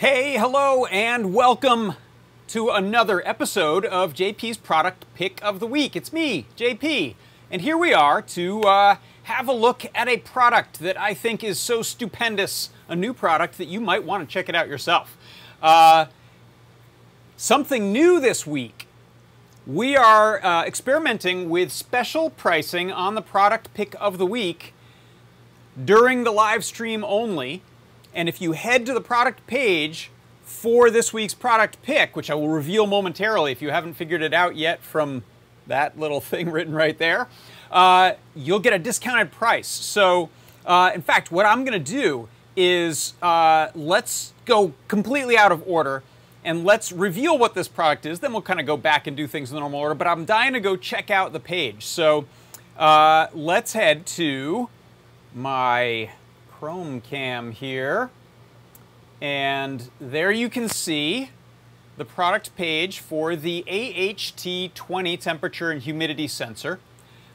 Hey, hello, and welcome to another episode of JP's Product Pick of the Week. It's me, JP, and here we are to uh, have a look at a product that I think is so stupendous, a new product that you might want to check it out yourself. Uh, something new this week. We are uh, experimenting with special pricing on the Product Pick of the Week during the live stream only. And if you head to the product page for this week's product pick, which I will reveal momentarily if you haven't figured it out yet from that little thing written right there, uh, you'll get a discounted price. So, uh, in fact, what I'm going to do is uh, let's go completely out of order and let's reveal what this product is. Then we'll kind of go back and do things in the normal order. But I'm dying to go check out the page. So uh, let's head to my Chrome cam here. And there you can see the product page for the AHT20 temperature and humidity sensor.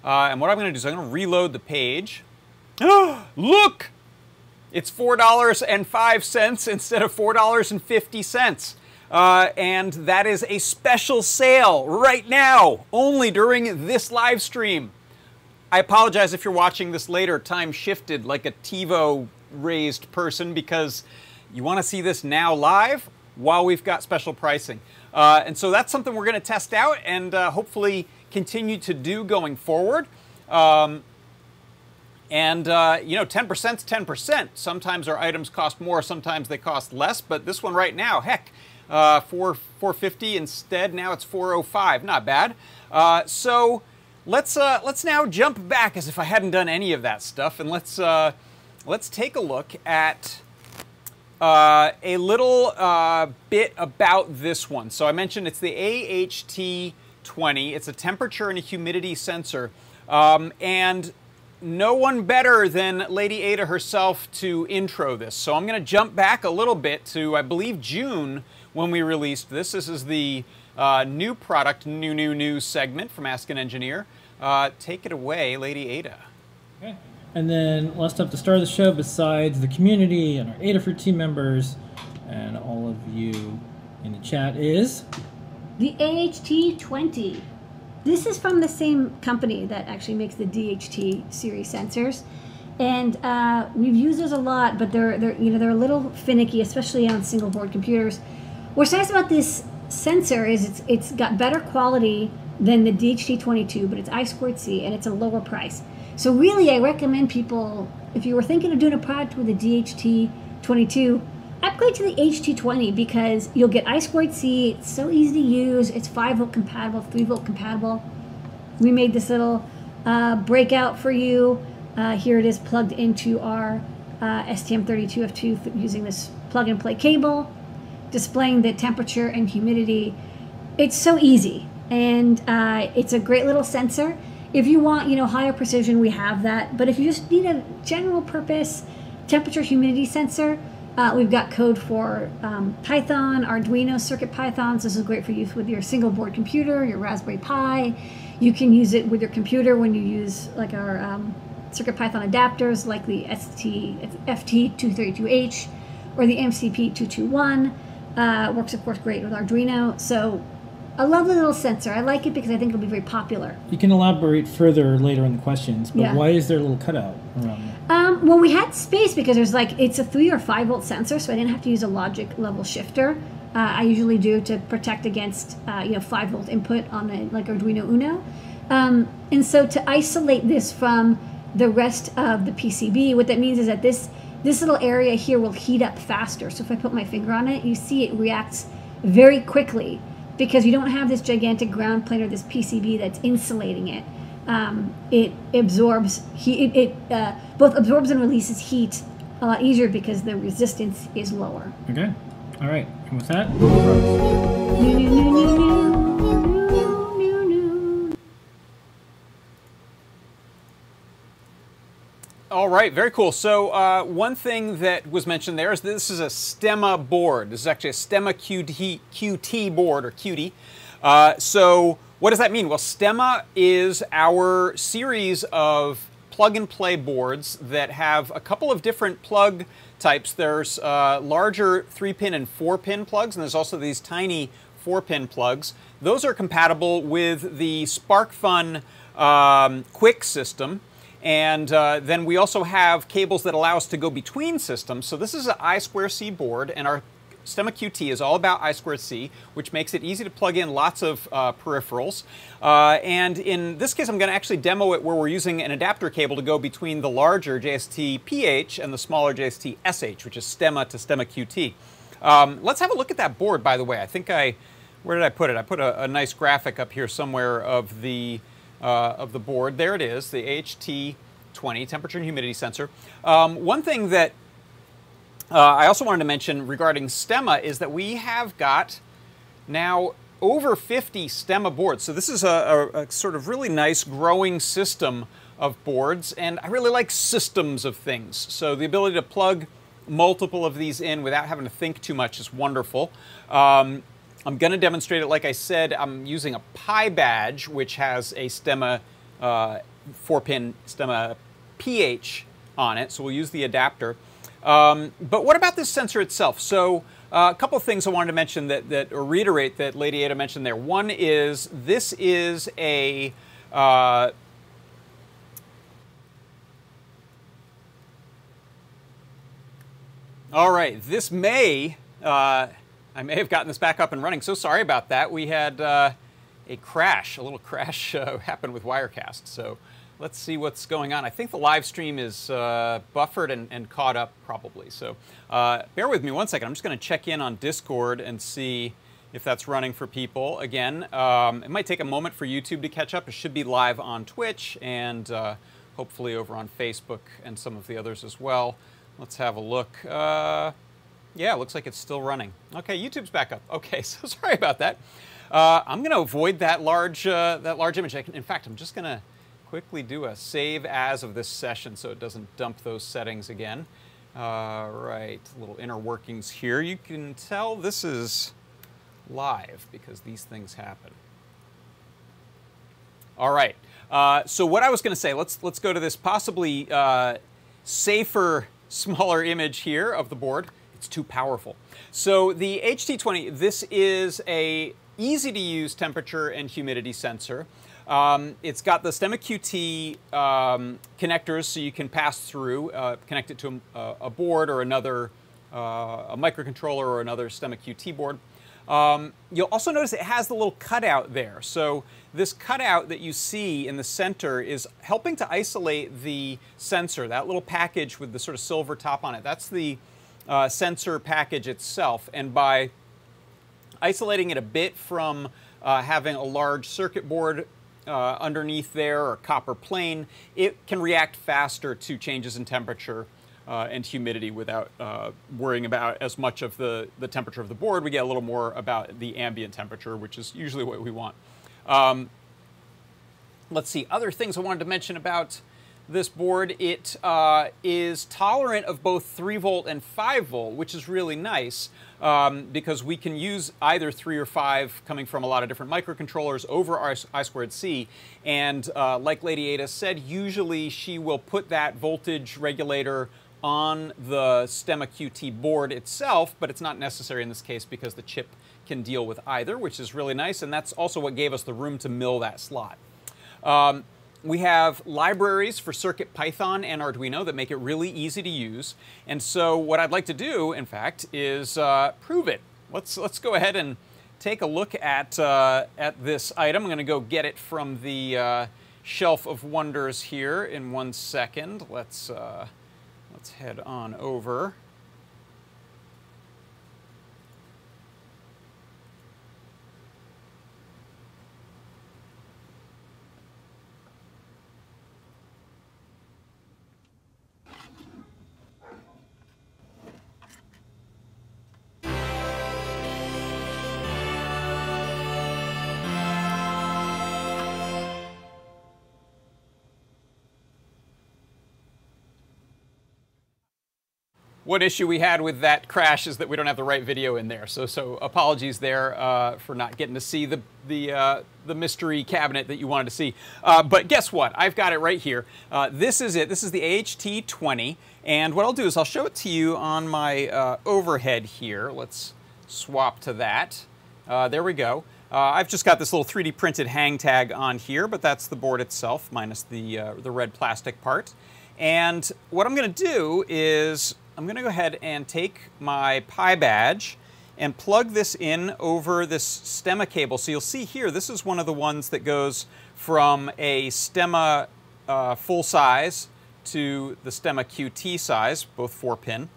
Uh, and what I'm going to do is I'm going to reload the page. Look! It's $4.05 instead of $4.50. Uh, and that is a special sale right now, only during this live stream. I apologize if you're watching this later, time shifted like a TiVo raised person because you want to see this now live while we've got special pricing. Uh, and so that's something we're going to test out and uh, hopefully continue to do going forward. Um, and, uh, you know, 10% is 10%. Sometimes our items cost more, sometimes they cost less, but this one right now, heck, uh, 4, 450 instead, now it's 405. Not bad. Uh, so let's uh, let's now jump back as if I hadn't done any of that stuff, and let's uh, let's take a look at uh, a little uh, bit about this one. So I mentioned it's the AHT20. It's a temperature and a humidity sensor, um, and no one better than Lady Ada herself to intro this. So I'm going to jump back a little bit to I believe June when we released this. This is the uh, new product, new, new, new segment from Ask an Engineer. Uh, take it away, Lady Ada. Okay. And then last up to start the show, besides the community and our Adafruit team members and all of you in the chat, is the AHT20. This is from the same company that actually makes the DHT series sensors, and uh, we've used those a lot. But they're they're you know they're a little finicky, especially on single board computers. What's nice about this sensor is it's it's got better quality than the DHT22, but it's I squared C and it's a lower price. So really, I recommend people if you were thinking of doing a product with a DHT22, upgrade to the AHT20 because you'll get I squared C. It's so easy to use. It's five volt compatible, three volt compatible. We made this little uh, breakout for you. Uh, here it is plugged into our uh, STM32F2 using this plug and play cable, displaying the temperature and humidity. It's so easy and uh, it's a great little sensor. If you want, you know, higher precision, we have that. But if you just need a general purpose temperature humidity sensor, uh, we've got code for um, Python, Arduino Circuit Pythons. This is great for use with your single board computer, your Raspberry Pi. You can use it with your computer when you use like our um, Circuit Python adapters, like the ST FT232H or the MCP2221. Uh, works of course great with Arduino. So a lovely little sensor. I like it because I think it'll be very popular. You can elaborate further later in the questions, but Yeah. why is there a little cutout around there? Um, well, we had space because there's like it's a three or five volt sensor, so I didn't have to use a logic level shifter. Uh, I usually do to protect against uh, you know five volt input on a like Arduino Uno, um, and so to isolate this from the rest of the PCB, what that means is that this this little area here will heat up faster. So if I put my finger on it, you see it reacts very quickly because you don't have this gigantic ground plane or this PCB that's insulating it. Um, it absorbs heat. It, it uh, both absorbs and releases heat a lot easier because the resistance is lower. Okay. All right. And with that, right, very cool. So uh, one thing that was mentioned there is this is a Stemma board. This is actually a Stemma QT, QT board or QT. Uh, so what does that mean? Well, Stemma is our series of plug and play boards that have a couple of different plug types. There's uh, larger three pin and four pin plugs, and there's also these tiny four pin plugs. Those are compatible with the SparkFun um, Qwiic system. And uh, then we also have cables that allow us to go between systems. So this is an I2C board, and our Stemma QT is all about I2C, which makes it easy to plug in lots of uh, peripherals. Uh, and in this case, I'm going to actually demo it where we're using an adapter cable to go between the larger JST PH and the smaller JST SH, which is Stemma to Stemma QT. Um, let's have a look at that board, by the way. I think I, where did I put it? I put a, a nice graphic up here somewhere of the, uh, of the board. There it is, the AHT20 temperature and humidity sensor. Um, one thing that uh, I also wanted to mention regarding Stemma is that we have got now over 50 Stemma boards. So this is a, a, a, sort of really nice growing system of boards, and I really like systems of things. So the ability to plug multiple of these in without having to think too much is wonderful. Um, I'm going to demonstrate it. Like I said, I'm using a PyBadge, which has a Stemma uh, 4-pin Stemma PH on it. So we'll use the adapter. Um, but what about this sensor itself? So uh, a couple of things I wanted to mention that, that or reiterate that Lady Ada mentioned there. One is this is a uh, all right. This may uh, I may have gotten this back up and running. So sorry about that. We had uh, a crash, a little crash uh, happened with Wirecast. So let's see what's going on. I think the live stream is uh, buffered and, and, caught up probably. So uh, bear with me one second. I'm just going to check in on Discord and see if that's running for people. Again, um, it might take a moment for YouTube to catch up. It should be live on Twitch and uh, hopefully over on Facebook and some of the others as well. Let's have a look. Uh, yeah, it looks like it's still running. Okay, YouTube's back up. Okay, so sorry about that. Uh, I'm going to avoid that large, uh, that large image. in fact, I'm just going to quickly do a save as of this session so it doesn't dump those settings again. All right, little inner workings here. You can tell this is live because these things happen. All right, uh, so what I was going to say, let's, let's go to this possibly uh, safer, smaller image here of the board. It's too powerful. So the AHT20, this is a easy to use temperature and humidity sensor. Um, it's got the Stemma QT um, connectors so you can pass through, uh, connect it to a, a board or another, uh, a microcontroller or another Stemma QT board. Um, you'll also notice it has the little cutout there. So this cutout that you see in the center is helping to isolate the sensor, that little package with the sort of silver top on it. That's the uh, sensor package itself. And by isolating it a bit from uh, having a large circuit board uh, underneath there or copper plane, it can react faster to changes in temperature uh, and humidity without uh, worrying about as much of the, the temperature of the board. We get a little more about the ambient temperature, which is usually what we want. Um, let's see, other things I wanted to mention about this board, it uh, is tolerant of both 3 volt and 5 volt, which is really nice um, because we can use either 3 or 5 coming from a lot of different microcontrollers over our I2C. And uh, like Lady Ada said, usually she will put that voltage regulator on the Stemma QT board itself, but it's not necessary in this case because the chip can deal with either, which is really nice. And that's also what gave us the room to mill that slot. Um, we have libraries for CircuitPython and Arduino that make it really easy to use. And so what I'd like to do, in fact, is uh, prove it. Let's, let's go ahead and take a look at, uh, at this item. I'm going to go get it from the uh, shelf of wonders here in one second. Let's, uh, let's head on over. One issue we had with that crash is that we don't have the right video in there. So, so apologies there uh, for not getting to see the the uh, the mystery cabinet that you wanted to see. Uh, but guess what? I've got it right here. Uh, this is it. This is the AHT20. And what I'll do is I'll show it to you on my uh, overhead here. Let's swap to that. Uh, there we go. I've just got this little 3D printed hang tag on here, but that's the board itself minus the the red plastic part. And what I'm going to do is I'm to go ahead and take my PyBadge and plug this in over this stemma cable. So you'll see here, this is one of the ones that goes from a stemma uh, full size to the stemma QT size, both 4 pin.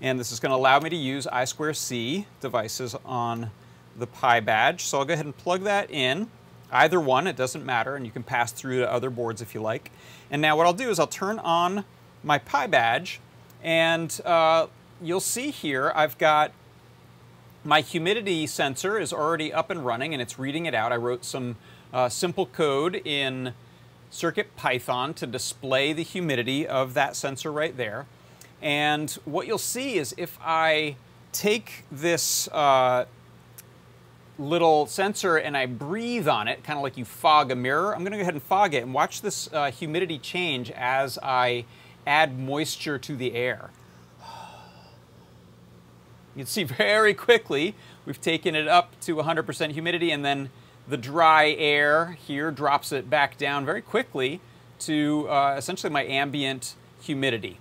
And this is to allow me to use I2C devices on the PyBadge. So I'll go ahead and plug that in. Either one, it doesn't matter, and you can pass through to other boards if you like. And now what I'll do is I'll turn on my PyBadge and uh, you'll see here I've got my humidity sensor is already up and running and it's reading it out. I wrote some uh, simple code in Circuit Python to display the humidity of that sensor right there. And what you'll see is if I take this uh, little sensor and I breathe on it, kind of like you fog a mirror, I'm going to go ahead and fog it and watch this uh, humidity change as I add moisture to the air. You can see very quickly we've taken it up to 100% humidity and then the dry air here drops it back down very quickly to uh, essentially my ambient humidity.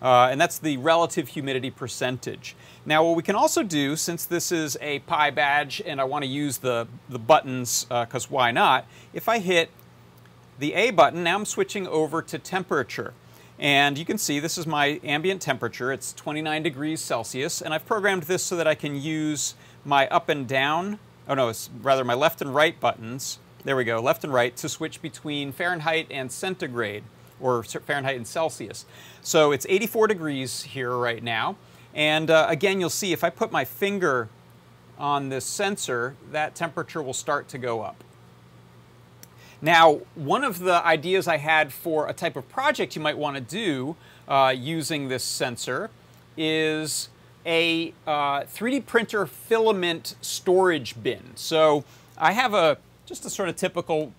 Uh, and that's the relative humidity percentage. Now what we can also do, since this is a PyBadge and I want to use the, the buttons, because uh, why not, if I hit the A button, now I'm switching over to temperature. And you can see this is my ambient temperature. It's 29 degrees Celsius. And I've programmed this so that I can use my up and down, oh no, it's rather my left and right buttons. There we go, left and right to switch between Fahrenheit and centigrade or Fahrenheit and Celsius. So it's 84 degrees here right now. And uh, again, you'll see if I put my finger on this sensor, that temperature will start to go up. Now, one of the ideas I had for a type of project you might want to do uh, using this sensor is a uh, 3D printer filament storage bin. So I have a just a sort of typical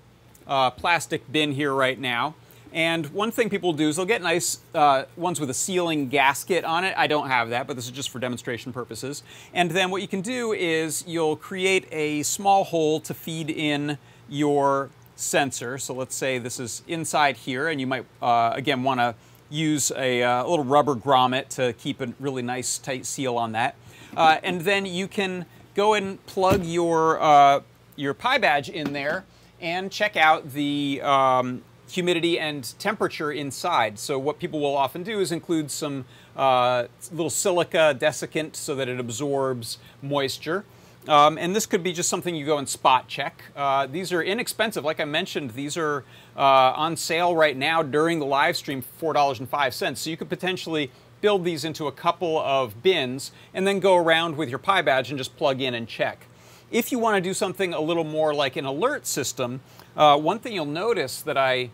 uh, plastic bin here right now. And one thing people do is they'll get nice uh, ones with a sealing gasket on it. I don't have that, but this is just for demonstration purposes. And then what you can do is you'll create a small hole to feed in your sensor. So let's say this is inside here, and you might, uh, again, want to use a, uh, little rubber grommet to keep a really nice tight seal on that. Uh, and then you can go and plug your, uh, your PyBadge in there and check out the um, humidity and temperature inside. So what people will often do is include some uh, little silica desiccant so that it absorbs moisture. Um, and this could be just something you go and spot check. Uh, these are inexpensive. Like I mentioned, these are uh, on sale right now during the live stream, $4.05. So you could potentially build these into a couple of bins and then go around with your PyBadge and just plug in and check. If you want to do something a little more like an alert system, uh, one thing you'll notice that I,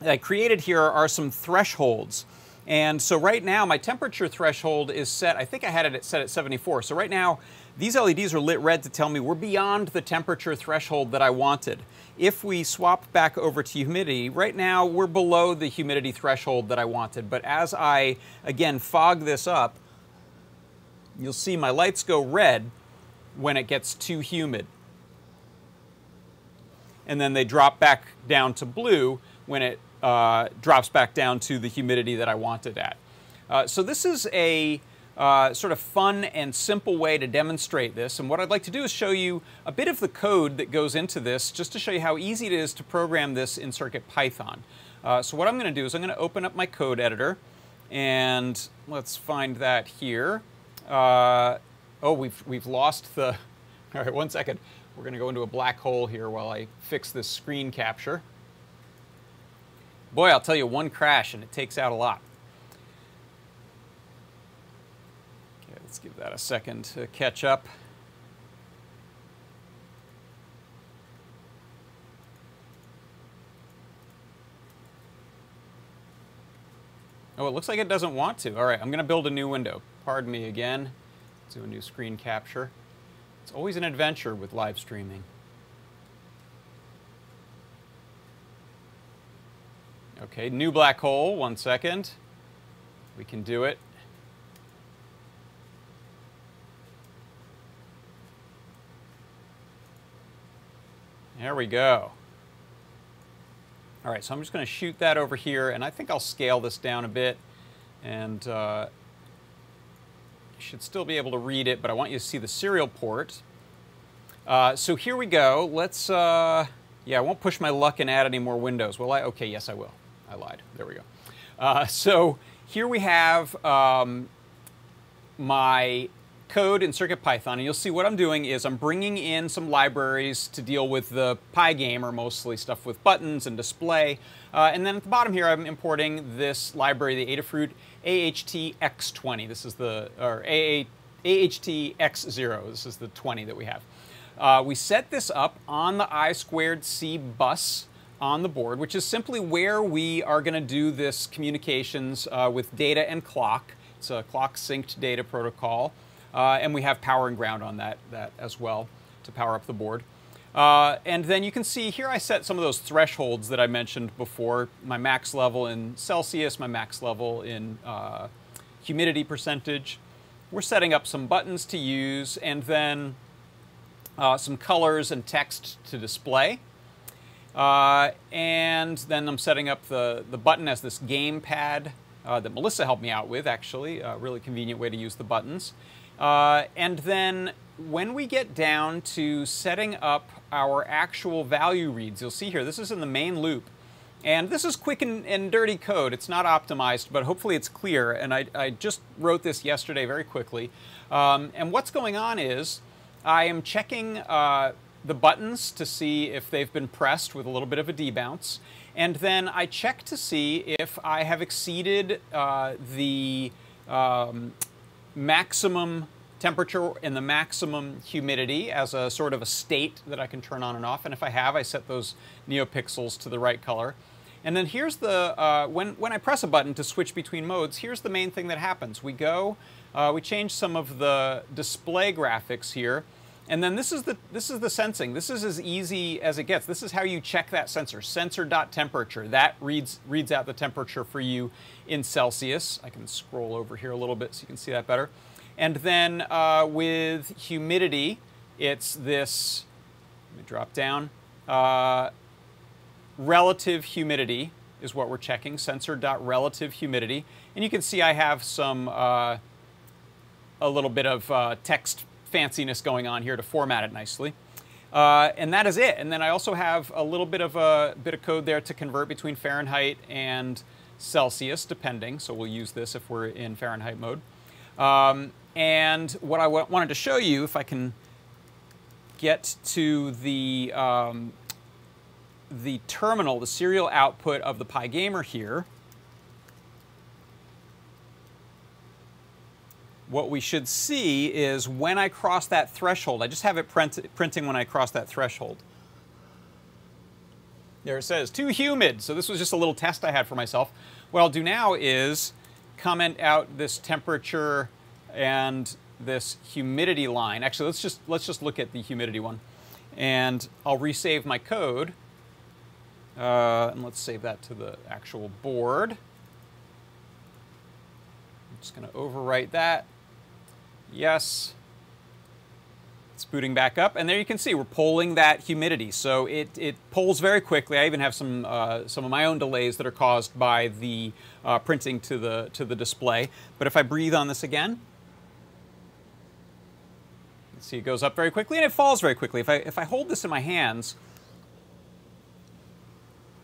that I created here are some thresholds. And so right now my temperature threshold is set, I think I had it set at 74. So right now these LEDs are lit red to tell me we're beyond the temperature threshold that I wanted. If we swap back over to humidity, right now we're below the humidity threshold that I wanted. But as I, again, fog this up, you'll see my lights go red when it gets too humid. And then they drop back down to blue when it uh, drops back down to the humidity that I wanted at. Uh, so this is a uh, sort of fun and simple way to demonstrate this. And what I'd like to do is show you a bit of the code that goes into this, just to show you how easy it is to program this in Circuit Python. Uh, so what I'm going to do is I'm going to open up my code editor, and let's find that here. Uh, oh, we've, we've lost the... All right, one second. We're going to go into a black hole here while I fix this screen capture. Boy, I'll tell you, one crash and it takes out a lot. Let's give that a second to catch up. Oh, it looks like it doesn't want to. All right, I'm going to build a new window. Pardon me again. Let's do a new screen capture. It's always an adventure with live streaming. Okay, new black hole, one second. We can do it. There we go. All right, so I'm just going to shoot that over here, and I think I'll scale this down a bit, and uh, you should still be able to read it, but I want you to see the serial port. Uh, so here we go. Let's, uh, yeah, I won't push my luck and add any more windows, will I? Okay, yes, I will. I lied. There we go. Uh, so here we have um, my code in CircuitPython, and you'll see what I'm doing is I'm bringing in some libraries to deal with the Pygamer, mostly stuff with buttons and display. Uh, and then at the bottom here, I'm importing this library, the Adafruit AHT-X20. This is the, or AHT-X0. This is the 20 that we have. Uh, we set this up on the I squared C bus on the board, which is simply where we are going to do this communications uh, with data and clock. It's a clock synced data protocol. Uh, and we have power and ground on that, that as well to power up the board. Uh, and then you can see here I set some of those thresholds that I mentioned before, my max level in Celsius, my max level in uh, humidity percentage. We're setting up some buttons to use and then uh, some colors and text to display. Uh, and then I'm setting up the, the button as this game pad uh, that Melissa helped me out with, actually. A really convenient way to use the buttons. Uh, and then when we get down to setting up our actual value reads, you'll see here, this is in the main loop. And this is quick and, and dirty code. It's not optimized, but hopefully it's clear. And I, I just wrote this yesterday very quickly. Um, and what's going on is I am checking uh, the buttons to see if they've been pressed with a little bit of a debounce. And then I check to see if I have exceeded uh, the um, maximum temperature and the maximum humidity as a sort of a state that I can turn on and off. And if I have, I set those neopixels to the right color. And then here's the, uh, when, when I press a button to switch between modes, here's the main thing that happens. We go, uh, we change some of the display graphics here. And then this is the this is the sensing. This is as easy as it gets. This is how you check that sensor. Sensor.temperature. That reads reads out the temperature for you in Celsius. I can scroll over here a little bit so you can see that better. And then uh, with humidity, it's this. Let me drop down. Uh, relative humidity is what we're checking. Sensor.relative humidity, and you can see I have some uh, a little bit of uh, text fanciness going on here to format it nicely. Uh, and that is it. And then I also have a little bit of a bit of code there to convert between Fahrenheit and Celsius, depending. So we'll use this if we're in Fahrenheit mode. Um, and what I wanted to show you, if I can get to the um, the terminal, the serial output of the Pygamer here. What we should see is when I cross that threshold, I just have it print, printing when I cross that threshold. There it says, too humid. So this was just a little test I had for myself. What I'll do now is comment out this temperature and this humidity line. Actually, let's just, let's just look at the humidity one. And I'll resave my code. Uh, and let's save that to the actual board. I'm just going to overwrite that. Yes. It's booting back up, and there you can see we're polling that humidity. So it, it polls very quickly. I even have some uh, some of my own delays that are caused by the uh, printing to the to the display. But if I breathe on this again, see it goes up very quickly and it falls very quickly. If I if I hold this in my hands,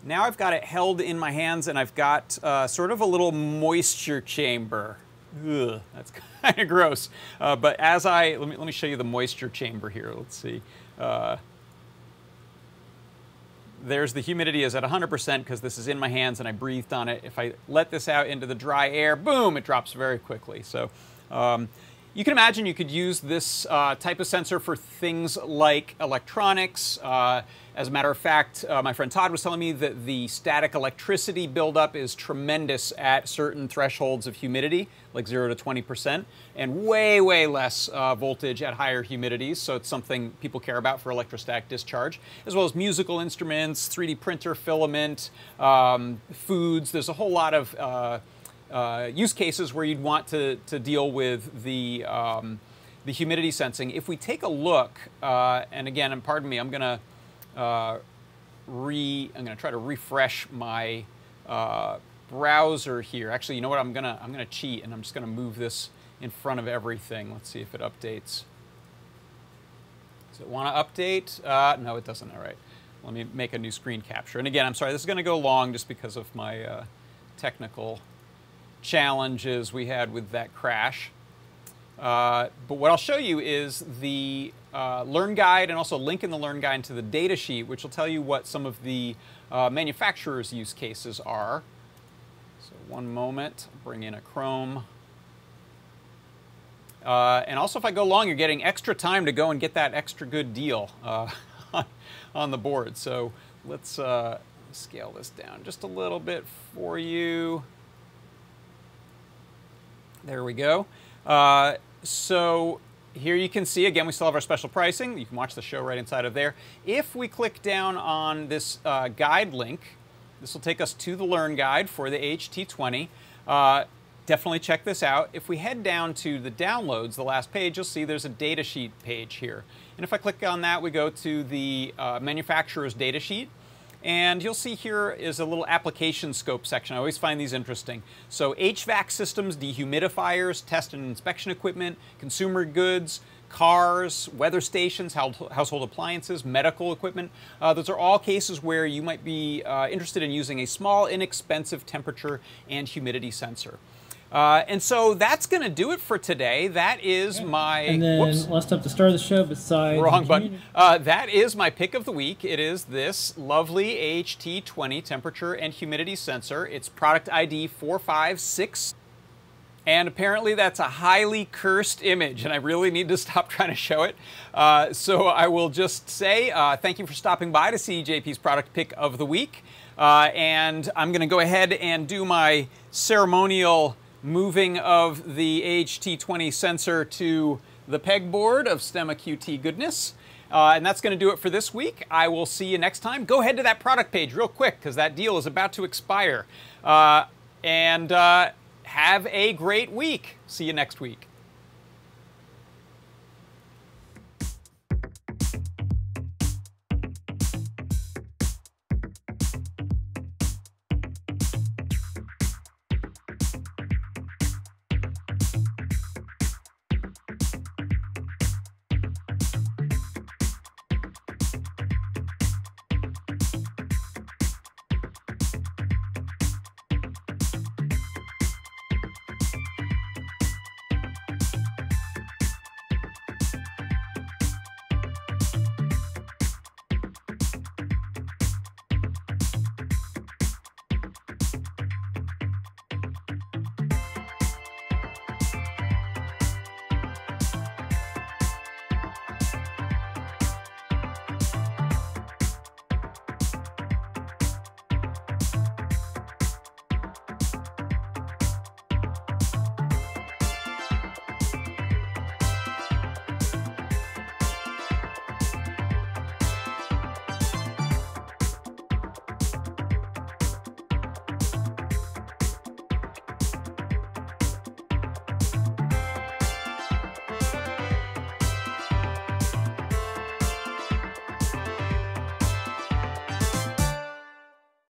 now I've got it held in my hands and I've got uh, sort of a little moisture chamber. Ugh, that's kind of gross. Uh, but as I, let me, let me show you the moisture chamber here. Let's see. Uh, there's the humidity is at 100% because this is in my hands and I breathed on it. If I let this out into the dry air, boom, it drops very quickly. So um, you can imagine you could use this uh, type of sensor for things like electronics. Uh, as a matter of fact, uh, my friend Todd was telling me that the static electricity buildup is tremendous at certain thresholds of humidity, like 0 to 20%, and way, way less uh, voltage at higher humidities. So it's something people care about for electrostatic discharge, as well as musical instruments, 3D printer filament, um, foods. There's a whole lot of uh, use cases where you'd want to, to deal with the, um, the humidity sensing. If we take a look, uh, and again, and pardon me, I'm going to uh, re, I'm to try to refresh my uh, browser here. Actually, you know what? I'm going to I'm to cheat, and I'm just going to move this in front of everything. Let's see if it updates. Does it want to update? Uh, no, it doesn't. All right. Let me make a new screen capture. And again, I'm sorry, this is going to go long just because of my uh, technical challenges we had with that crash. Uh, but what I'll show you is the uh, Learn Guide and also link in the Learn Guide to the data sheet, which will tell you what some of the uh, manufacturer's use cases are. So one moment, bring in a Chrome. Uh, and also if I go long, you're getting extra time to go and get that extra good deal uh, on the board. So let's uh, scale this down just a little bit for you. There we go. Uh, so here you can see, again, we still have our special pricing. You can watch the show right inside of there. If we click down on this uh, guide link, this will take us to the Learn Guide for the AHT20. Uh, definitely check this out. If we head down to the downloads, the last page, you'll see there's a datasheet page here. And if I click on that, we go to the uh, manufacturer's datasheet. And you'll see here is a little application scope section. I always find these interesting. So HVAC systems, dehumidifiers, test and inspection equipment, consumer goods, cars, weather stations, household appliances, medical equipment. Uh, those are all cases where you might be uh, interested in using a small, inexpensive temperature and humidity sensor. Uh, and so that's going to do it for today. That is my. And then whoops, last up to start of the show, besides. Wrong button. Uh, that is my pick of the week. It is this lovely AHT20 temperature and humidity sensor. It's product ID 456. And apparently that's a highly cursed image, and I really need to stop trying to show it. Uh, so I will just say uh, thank you for stopping by to see JP's product pick of the week. Uh, and I'm going to go ahead and do my ceremonial moving of the AHT20 sensor to the pegboard of Stemma QT goodness. Uh, and that's going to do it for this week. I will see you next time. Go ahead to that product page real quick because that deal is about to expire. Uh, and uh, have a great week. See you next week.